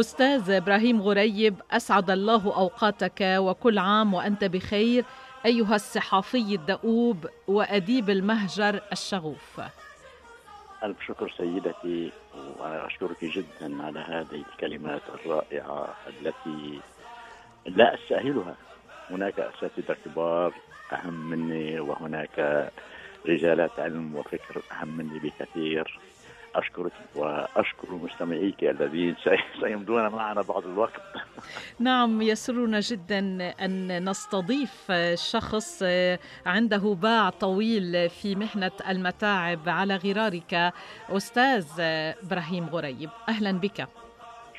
أستاذ إبراهيم غريب أسعد الله أوقاتك وكل عام وأنت بخير أيها الصحافي الدؤوب وأديب المهجر الشغوف. ألف شكر سيدتي وأنا أشكرك جدا على هذه الكلمات الرائعة التي لا أستأهلها. هناك أساتذة كبار أهم مني وهناك رجالات علم وفكر أهم مني بكثير. أشكرك وأشكر مستمعيك الذين سيمضون معنا بعض الوقت. نعم يسرنا جدا أن نستضيف شخص عنده باع طويل في محنة المتاعب على غرارك أستاذ إبراهيم غريب. أهلا بك.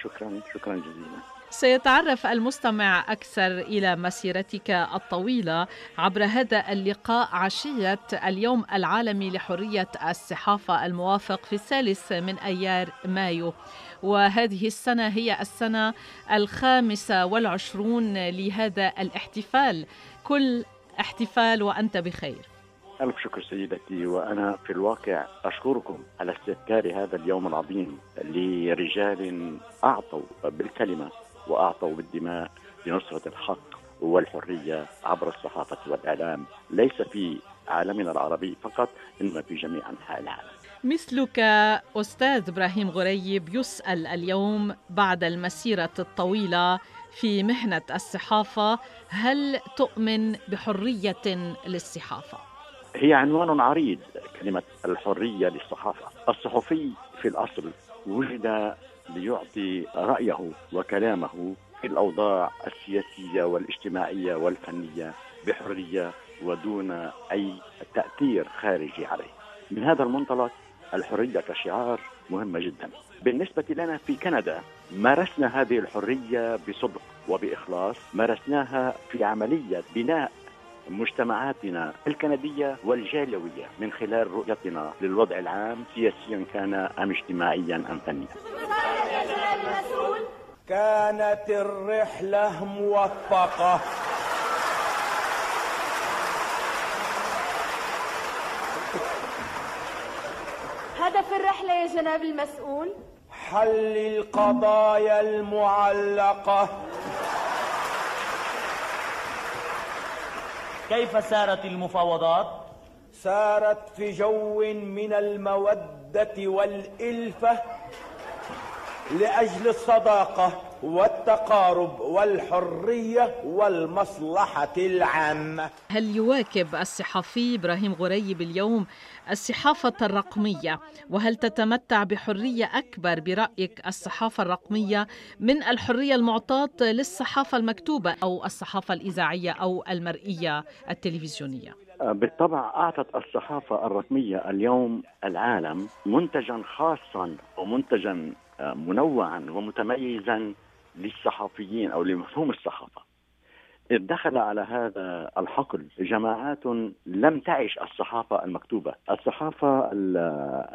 شكرا شكرا جزيلا. سيتعرف المستمع أكثر إلى مسيرتك الطويلة عبر هذا اللقاء عشية اليوم العالمي لحرية الصحافة الموافق في الثالث من أيار مايو. وهذه السنة هي السنة الخامسة والعشرون لهذا الاحتفال. كل احتفال وأنت بخير. ألف شكر سيدتي وأنا في الواقع أشكركم على استذكار هذا اليوم العظيم لرجال أعطوا بالكلمة. وأعطوا بالدماء لنصره الحق والحرية عبر الصحافة والإعلام ليس في عالمنا العربي فقط إنما في جميع أنحاء العالم. مثلك أستاذ إبراهيم غريب يسأل اليوم بعد المسيرة الطويلة في مهنة الصحافة هل تؤمن بحرية للصحافة؟ هي عنوان عريض كلمة الحرية للصحافة، الصحفي في الأصل وجد ليعطي رأيه وكلامه في الأوضاع السياسية والاجتماعية والفنية بحرية ودون أي تأثير خارجي عليه. من هذا المنطلق الحرية كشعار مهمة جدا. بالنسبة لنا في كندا مارسنا هذه الحرية بصدق وبإخلاص. مارسناها في عملية بناء مجتمعاتنا الكندية والجالوية من خلال رؤيتنا للوضع العام سياسيا كان أم اجتماعيا أم فنيا. كانت الرحلة موفقة. هدف الرحلة يا جناب المسؤول؟ حل القضايا المعلقة. كيف سارت المفاوضات؟ سارت في جو من المودة والإلفة. لأجل الصداقة والتقارب والحرية والمصلحة العامة هل يواكب الصحفي إبراهيم غريب اليوم الصحافة الرقمية وهل تتمتع بحرية أكبر برأيك الصحافة الرقمية من الحرية المعطاة للصحافة المكتوبة أو الصحافة الإذاعية أو المرئية التلفزيونية؟ بالطبع أعطت الصحافة الرقمية اليوم العالم منتجا خاصا ومنتجا منوعا ومتميزا للصحفيين أو لمفهوم الصحافة. دخل على هذا الحقل جماعات لم تعش الصحافة المكتوبة. الصحافة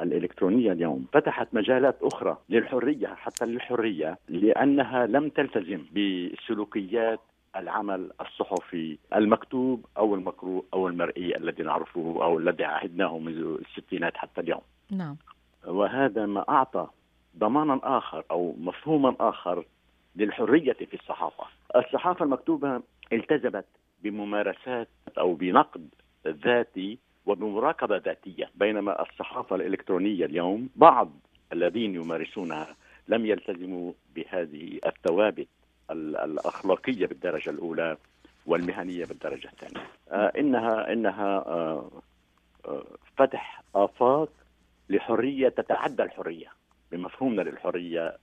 الإلكترونية اليوم فتحت مجالات أخرى للحرية حتى للحرية لأنها لم تلتزم بسلوكيات العمل الصحفي المكتوب أو المقروء أو المرئي الذي نعرفه أو الذي عهدناه منذ الستينات حتى اليوم. نعم. وهذا ما أعطى ضمانا آخر أو مفهوما آخر للحرية في الصحافة. الصحافة المكتوبة التزمت بممارسات أو بنقد ذاتي وبمراقبة ذاتية، بينما الصحافة الإلكترونية اليوم بعض الذين يمارسونها لم يلتزموا بهذه الثوابت الأخلاقية بالدرجة الأولى والمهنية بالدرجة الثانية. آه انها إنها آه آه فتح آفاق لحرية تتعدى الحرية. بمفهومنا للحرية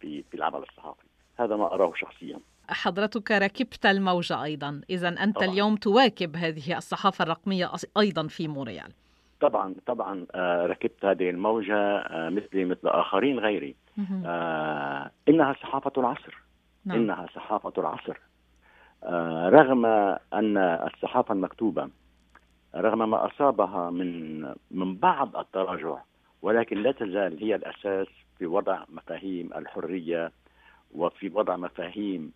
في في العمل الصحافي. هذا ما أراه شخصيا. حضرتك ركبت الموجة أيضا. إذا أنت طبعا. اليوم تواكب هذه الصحافة الرقمية أيضا في مونريال. طبعا طبعا ركبت هذه الموجة مثلي مثل آخرين غيري. إنها صحافة العصر. نعم. إنها صحافة العصر. رغم أن الصحافة المكتوبة رغم ما أصابها من من بعض التراجع ولكن لا تزال هي الأساس في وضع مفاهيم الحرية وفي وضع مفاهيم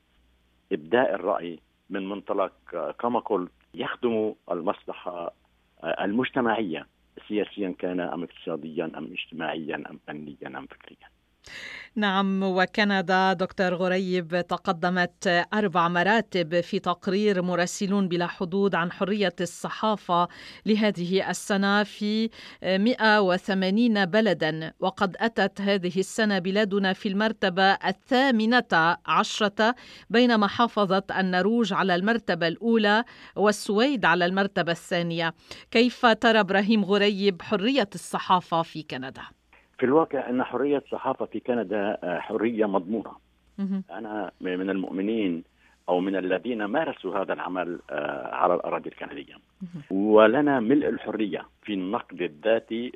إبداء الرأي من منطلق كما قلت يخدم المصلحة المجتمعية سياسيا كان أم اقتصاديا أم اجتماعيا أم فنيا أم فكريا. نعم وكندا دكتور غريب تقدمت أربع مراتب في تقرير مراسلون بلا حدود عن حرية الصحافة لهذه السنة في 180 بلدا وقد أتت هذه السنة بلادنا في المرتبة الثامنة عشرة بينما حافظت النرويج على المرتبة الأولى والسويد على المرتبة الثانية كيف ترى إبراهيم غريب حرية الصحافة في كندا؟ في الواقع أن حرية الصحافه في كندا آه، حرية مضمونة. أنا من المؤمنين أو من الذين مارسوا هذا العمل آه، على الأراضي الكندية. ولنا ملء الحرية في النقد الذاتي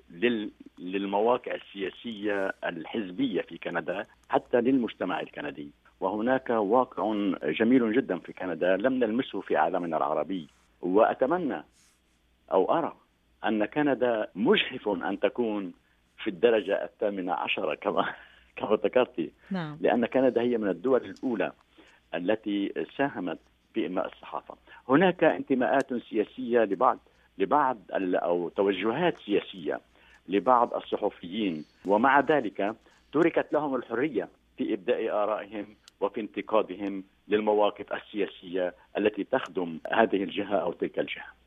للمواقع السياسية الحزبية في كندا حتى للمجتمع الكندي. وهناك واقع جميل جدا في كندا لم نلمسه في عالمنا العربي وأتمنى أو أرى أن كندا مجحف أن تكون في الدرجة الثامنة عشرة كما كما ذكرت. نعم. لأن كندا هي من الدول الأولى التي ساهمت في إنماء الصحافة. هناك انتماءات سياسية لبعض لبعض أو توجهات سياسية لبعض الصحفيين. ومع ذلك تركت لهم الحرية في إبداء آرائهم وفي انتقادهم للمواقف السياسية التي تخدم هذه الجهة أو تلك الجهة.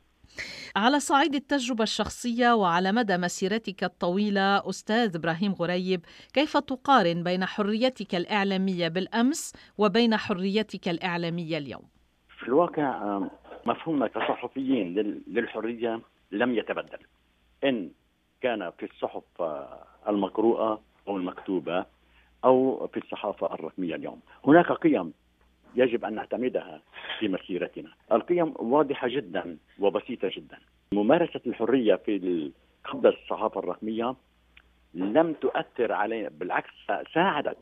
على صعيد التجربة الشخصية وعلى مدى مسيرتك الطويلة أستاذ إبراهيم غريب كيف تقارن بين حريتك الإعلامية بالأمس وبين حريتك الإعلامية اليوم؟ في الواقع مفهومنا كصحفيين للحرية لم يتبدل إن كان في الصحف آه، المقروءة أو المكتوبة أو في الصحافة الرقمية اليوم هناك قيم يجب أن نعتمدها في مسيرتنا. القيم واضحة جدا وبسيطة جدا. ممارسة الحرية في قبل الصحافة الرقمية لم تؤثر علينا بالعكس ساعدت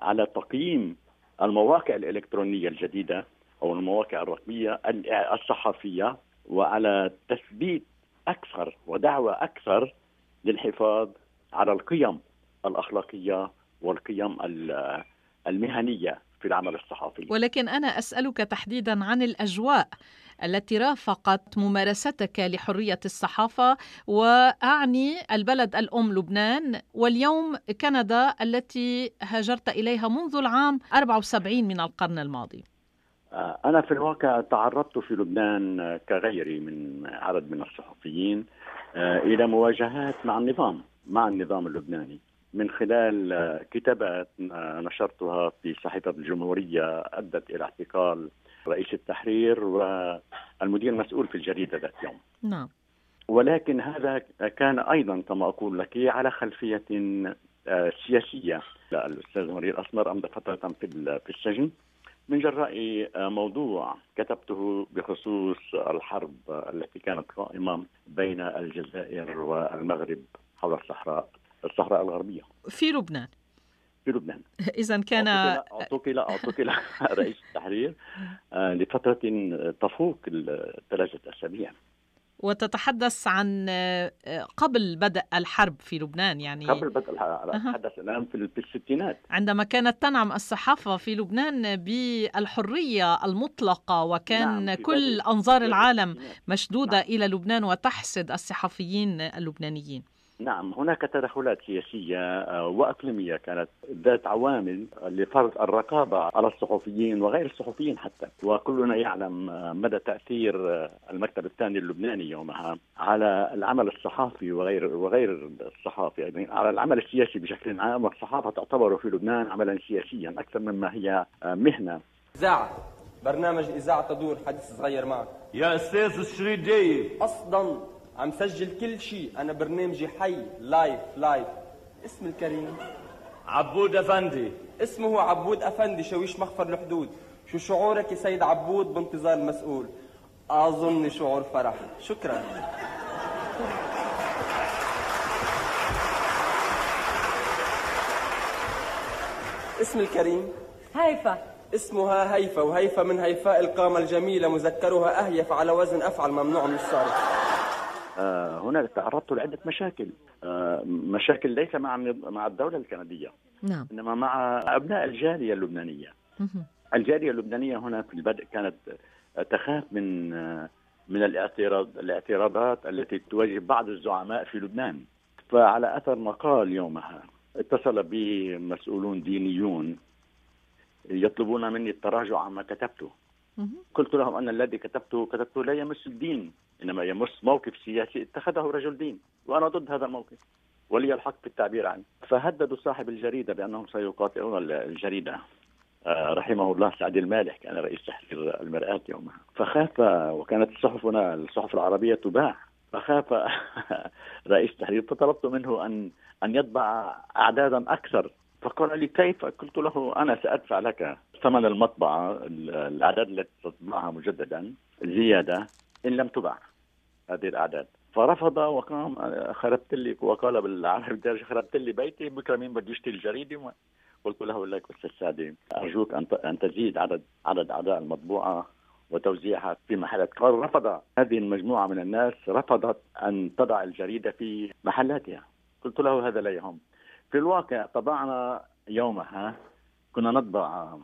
على تقييم المواقع الإلكترونية الجديدة أو المواقع الرقمية الصحفية وعلى تثبيت أكثر ودعوة أكثر للحفاظ على القيم الأخلاقية والقيم المهنية في العمل الصحفي. ولكن أنا أسألك تحديدا عن الأجواء التي رافقت ممارستك لحرية الصحافة وأعني البلد الأم لبنان واليوم كندا التي هاجرت إليها منذ العام 74 من القرن الماضي. آه، أنا في الواقع تعرضت في لبنان كغيري من عدد من الصحفيين آه، إلى مواجهات مع النظام مع النظام اللبناني. من خلال كتابات نشرتها في صحيفة الجمهورية أدت إلى اعتقال رئيس التحرير والمدير المسؤول في الجريدة ذات يوم. نعم. ولكن هذا كان أيضا كما أقول لك على خلفية آه، سياسية. الأستاذ مرير أسمر أمضى فترة في السجن. من جراء آه، موضوع كتبته بخصوص الحرب التي كانت قائمة بين الجزائر والمغرب حول الصحراء. الصحراء الغربية. في لبنان. في لبنان. إذا كان اعتقل اعتقل رئيس التحرير آه، لفترة تفوق الثلاثة أسابيع. وتتحدث عن آه، قبل بدء الحرب في لبنان يعني قبل بدء الحرب أتحدث الآن في الستينات. عندما كانت تنعم الصحافة في لبنان بالحرية المطلقة وكان نعم كل أنظار العالم مشدودة نعم. إلى لبنان وتحسد الصحفيين اللبنانيين. نعم هناك تدخلات سياسية آه، وأقليمية كانت ذات عوامل لفرض الرقابة على الصحفيين وغير الصحفيين حتى. وكلنا يعلم آه، مدى تأثير آه، المكتب الثاني اللبناني يومها على العمل الصحافي وغير وغير الصحافي يعني على العمل السياسي بشكل عام. والصحافة تعتبر في لبنان عملا سياسيا أكثر مما هي مهنة. إذاعة برنامج إذاعة تدور حديث صغير معك. يا أستاذ الشريط جاي أصلا عم سجل كل شيء. أنا برنامجي حي live live اسم الكريم؟ عبود أفندي. اسمه هو عبود أفندي شويش مخفر الحدود. شو شعورك يا سيد عبود بانتظار المسؤول أظن شعور فرح. شكرا. اسم الكريم؟ هيفا. اسمها هيفا وهيفا من هيفاء القامة الجميلة مذكرها أهيف على وزن أفعل ممنوع من الصرف. هناك تعرضت لعدة مشاكل. آه، مشاكل ليس مع مع الدولة الكندية نعم. إنما مع أبناء الجالية اللبنانية. الجالية اللبنانية هنا في البدء كانت تخاف من من الاعتراض الاعتراضات التي تواجه بعض الزعماء في لبنان. فعلى أثر مقال يومها اتصل بي مسؤولون دينيون يطلبون مني التراجع عما كتبته. قلت لهم أن الذي كتبته كتبته لا يمس الدين. إنما يمس موقف سياسي اتخذه رجل دين وأنا ضد هذا الموقف ولي الحق في التعبير عنه. فهددوا صاحب الجريدة بأنهم سيقاطعون الجريدة آه، رحمه الله سعد المالح كان رئيس تحرير المرآة يومها. فخاف وكانت صحفنا الصحف العربية تباع. فخاف رئيس تحرير فطلبت منه أن أن يطبع أعدادا أكثر. فقال لي كيف؟ قلت له أنا سأدفع لك ثمن المطبعة الأعداد التي تطبعها مجددا زيادة. إن لم تباع هذه الأعداد. فرفض وقام خربت لي وقال بالعربي خربت لي بيتي بكرة مين بده يشتري الجريدة؟ قلت له لك أستاذ سعدي أرجوك أن أن تزيد عدد عدد أعداء المطبوعة وتوزيعها في محلات. قال رفض. هذه المجموعة من الناس رفضت أن تضع الجريدة في محلاتها. قلت له هذا لا يهم. في الواقع طبعنا يومها كنا نطبع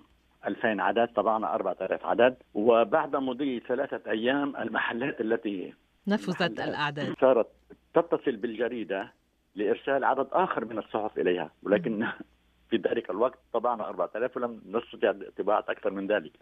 2000 عدد طبعنا 4000 عدد. وبعد مضي ثلاثة أيام المحلات التي نفذت الأعداد. صارت تتصل بالجريدة لإرسال عدد آخر من الصحف إليها. ولكن في ذلك الوقت طبعنا 4000 ولم نستطيع طباعة أكثر من ذلك.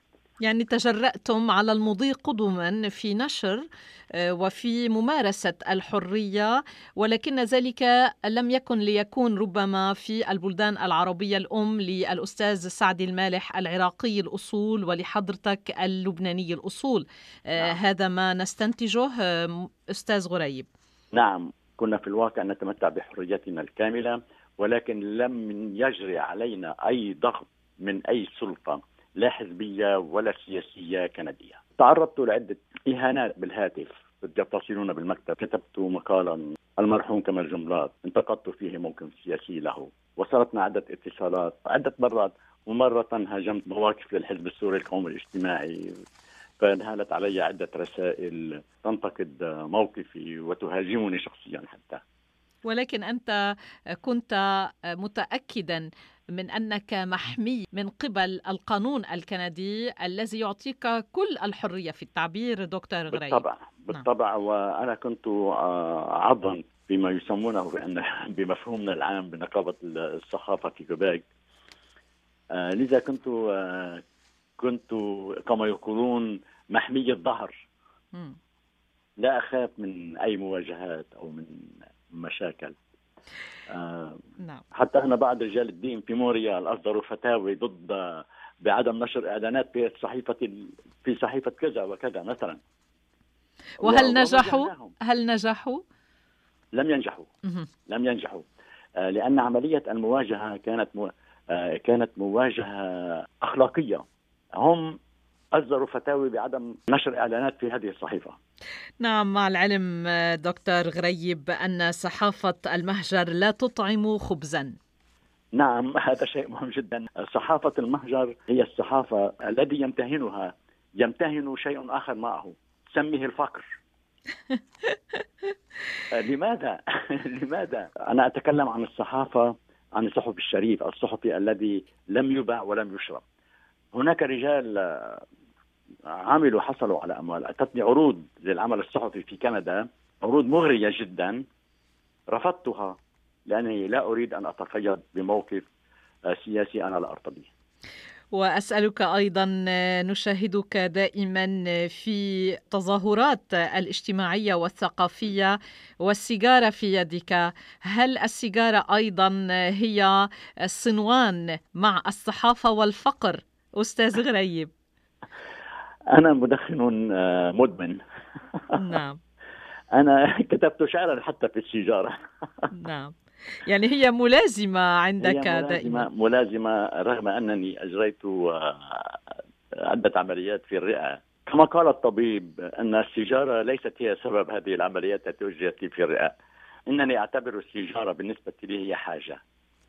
يعني تجرأتم على المضي قدما في نشر آه، وفي ممارسة الحرية ولكن ذلك لم يكن ليكون ربما في البلدان العربية الأم للأستاذ سعد المالح العراقي الأصول ولحضرتك اللبناني الأصول. آه، نعم. هذا ما نستنتجه آه، أستاذ غريب. نعم كنا في الواقع نتمتع بحريتنا الكاملة ولكن لم يجري علينا أي ضغط من أي سلطة. حزبية ولا سياسية كندية. تعرضت لعدة إهانات بالهاتف. يتصلون بالمكتب. كتبت مقالا. المرحوم كمال جملات. انتقدت فيه موقف سياسي له. وصلتنا عدة اتصالات. عدة مرات. ومرة هاجمت مواقف للحزب السوري القومي الاجتماعي. فانهالت علي عدة رسائل تنتقد موقفي وتهاجمني شخصيا حتى. ولكن أنت كنت متأكدا من أنك محمي من قبل القانون الكندي الذي يعطيك كل الحرية في التعبير دكتور غريب. بالطبع نعم. بالطبع. نعم. وأنا كنت آه، عضا بما يسمونه بأن بمفهومنا العام بنقابة الصحافة في كوبيك. آه، لذا كنت آه، كنت كما يقولون محمي الظهر. لا أخاف من أي مواجهات أو من مشاكل. نعم. حتى إحنا بعض رجال الدين في موريال أصدروا فتاوي ضد بعدم نشر إعلانات في صحيفة في صحيفة كذا وكذا مثلا. وهل نجحوا؟ هل نجحوا؟ لم ينجحوا. لم ينجحوا. آه لأن عملية المواجهة كانت مو... آه كانت مواجهة أخلاقية. هم أصدروا فتاوي بعدم نشر إعلانات في هذه الصحيفة. نعم مع العلم دكتور غريب أن صحافة المهجر لا تطعم خبزا نعم هذا شيء مهم جدا صحافة المهجر هي الصحافة الذي يمتهنها يمتهن شيء آخر معه سميه الفقر لماذا؟ لماذا؟ أنا أتكلم عن الصحافة عن الصحف الشريف الصحفي الذي لم يباع ولم يشرب هناك رجال عملوا حصلوا على أموال. اتتني عروض للعمل الصحفي في كندا عروض مغرية جدا. رفضتها لانني لا أريد أن أتقيد بموقف سياسي أنا لا أرتضيه. وأسألك أيضا نشاهدك دائما في تظاهرات الاجتماعية والثقافية والسيجارة في يدك. هل السيجارة أيضا هي الصنوان مع الصحافة والفقر أستاذ غريب؟ أنا مدخن آه، مدمن. نعم. أنا كتبت شعرا حتى في السيجارة نعم. يعني هي ملازمة عندك هي ملازمة دائما. ملازمة رغم أنني أجريت آه، عدة عمليات في الرئة. كما قال الطبيب أن السيجارة ليست هي سبب هذه العمليات التي أجريت في الرئة. إنني أعتبر السيجارة بالنسبة لي هي حاجة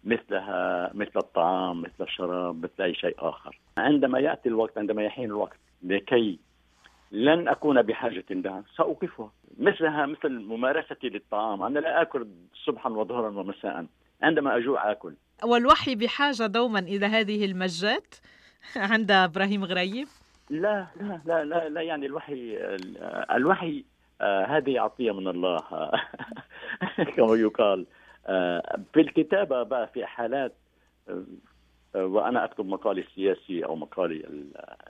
مثلها مثل الطعام مثل الشراب مثل أي شيء آخر. عندما يأتي الوقت عندما يحين الوقت لكي لن أكون بحاجة لها سأوقفها. مثلها مثل ممارستي للطعام. أنا لا آكل صبحا وظهرا ومساء. عندما أجوع آكل. والوحي بحاجة دوما إلى هذه المجات عند إبراهيم غريب؟ لا لا لا لا, لا يعني الوحي الوحي آه هذه عطية من الله. كما يقال. آه، في الكتابه بقى في حالات آه، وأنا أكتب مقالي السياسي أو مقالي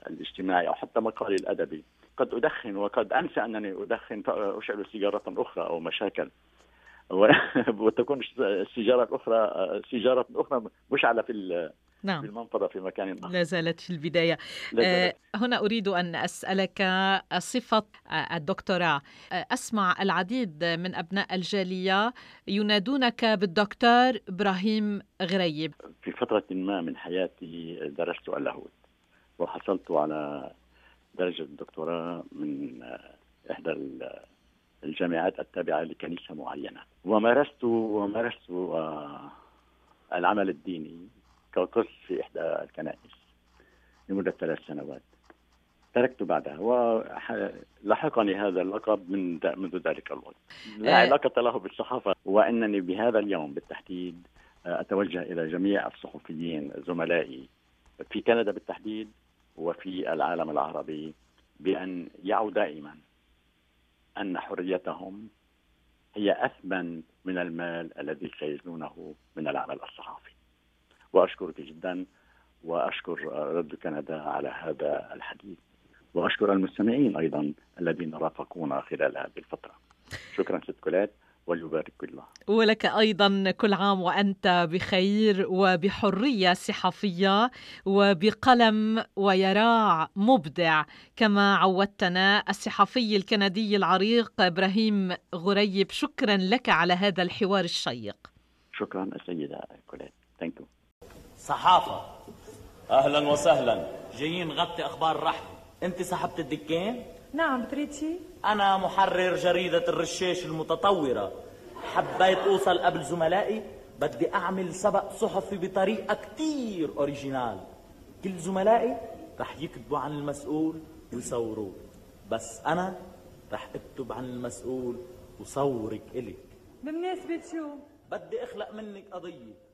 الاجتماعي أو حتى مقالي الأدبي. قد أدخن وقد أنسى أنني أدخن فأشعل سيجارة أخرى أو مشاكل. وتكون السيجارة الأخرى سيجارة أخرى مشعلة في نعم. في المنفضة في مكان آخر لا زالت في البداية. آه هنا أريد أن أسألك صفة الدكتوراه. أسمع العديد من أبناء الجالية ينادونك بالدكتور إبراهيم غريب. في فترة ما من حياتي درست اللاهوت وحصلت على درجة الدكتوراه من إحدى الجامعات التابعة لكنيسة معينة. ومارست ومارست آه، العمل الديني كقس في إحدى الكنائس لمدة ثلاث سنوات. تركت بعدها ولحقني هذا اللقب من منذ ذلك الوقت. لا آه. علاقة له بالصحافة وأنني بهذا اليوم بالتحديد آه، أتوجه إلى جميع الصحفيين زملائي في كندا بالتحديد وفي العالم العربي بأن يعوا دائما أن حريتهم هي أثمن من المال الذي سيجنونه من العمل الصحافي. وأشكرك جدا وأشكر رد كندا على هذا الحديث. وأشكر المستمعين أيضا الذين رافقونا خلال هذه الفترة. شكرا ست كولات وليبارك الله. ولك أيضا كل عام وأنت بخير وبحرية صحفية وبقلم ويراع مبدع كما عودتنا الصحفي الكندي العريق إبراهيم غريب. شكرا لك على هذا الحوار الشيق. شكرا السيدة كوليت thank you صحافة. أهلا وسهلا. جايين نغطي أخبار الرحل أنت صاحبة الدكان نعم بتريد شيء أنا محرر جريدة الرشاش المتطورة. حبيت أوصل قبل زملائي. بدي أعمل سبق صحفي بطريقة كتير original. كل زملائي رح يكتبوا عن المسؤول ويصوروه بس أنا رح أكتب عن المسؤول وصورك إلك. بمناسبة شو؟ بدي أخلق منك قضية.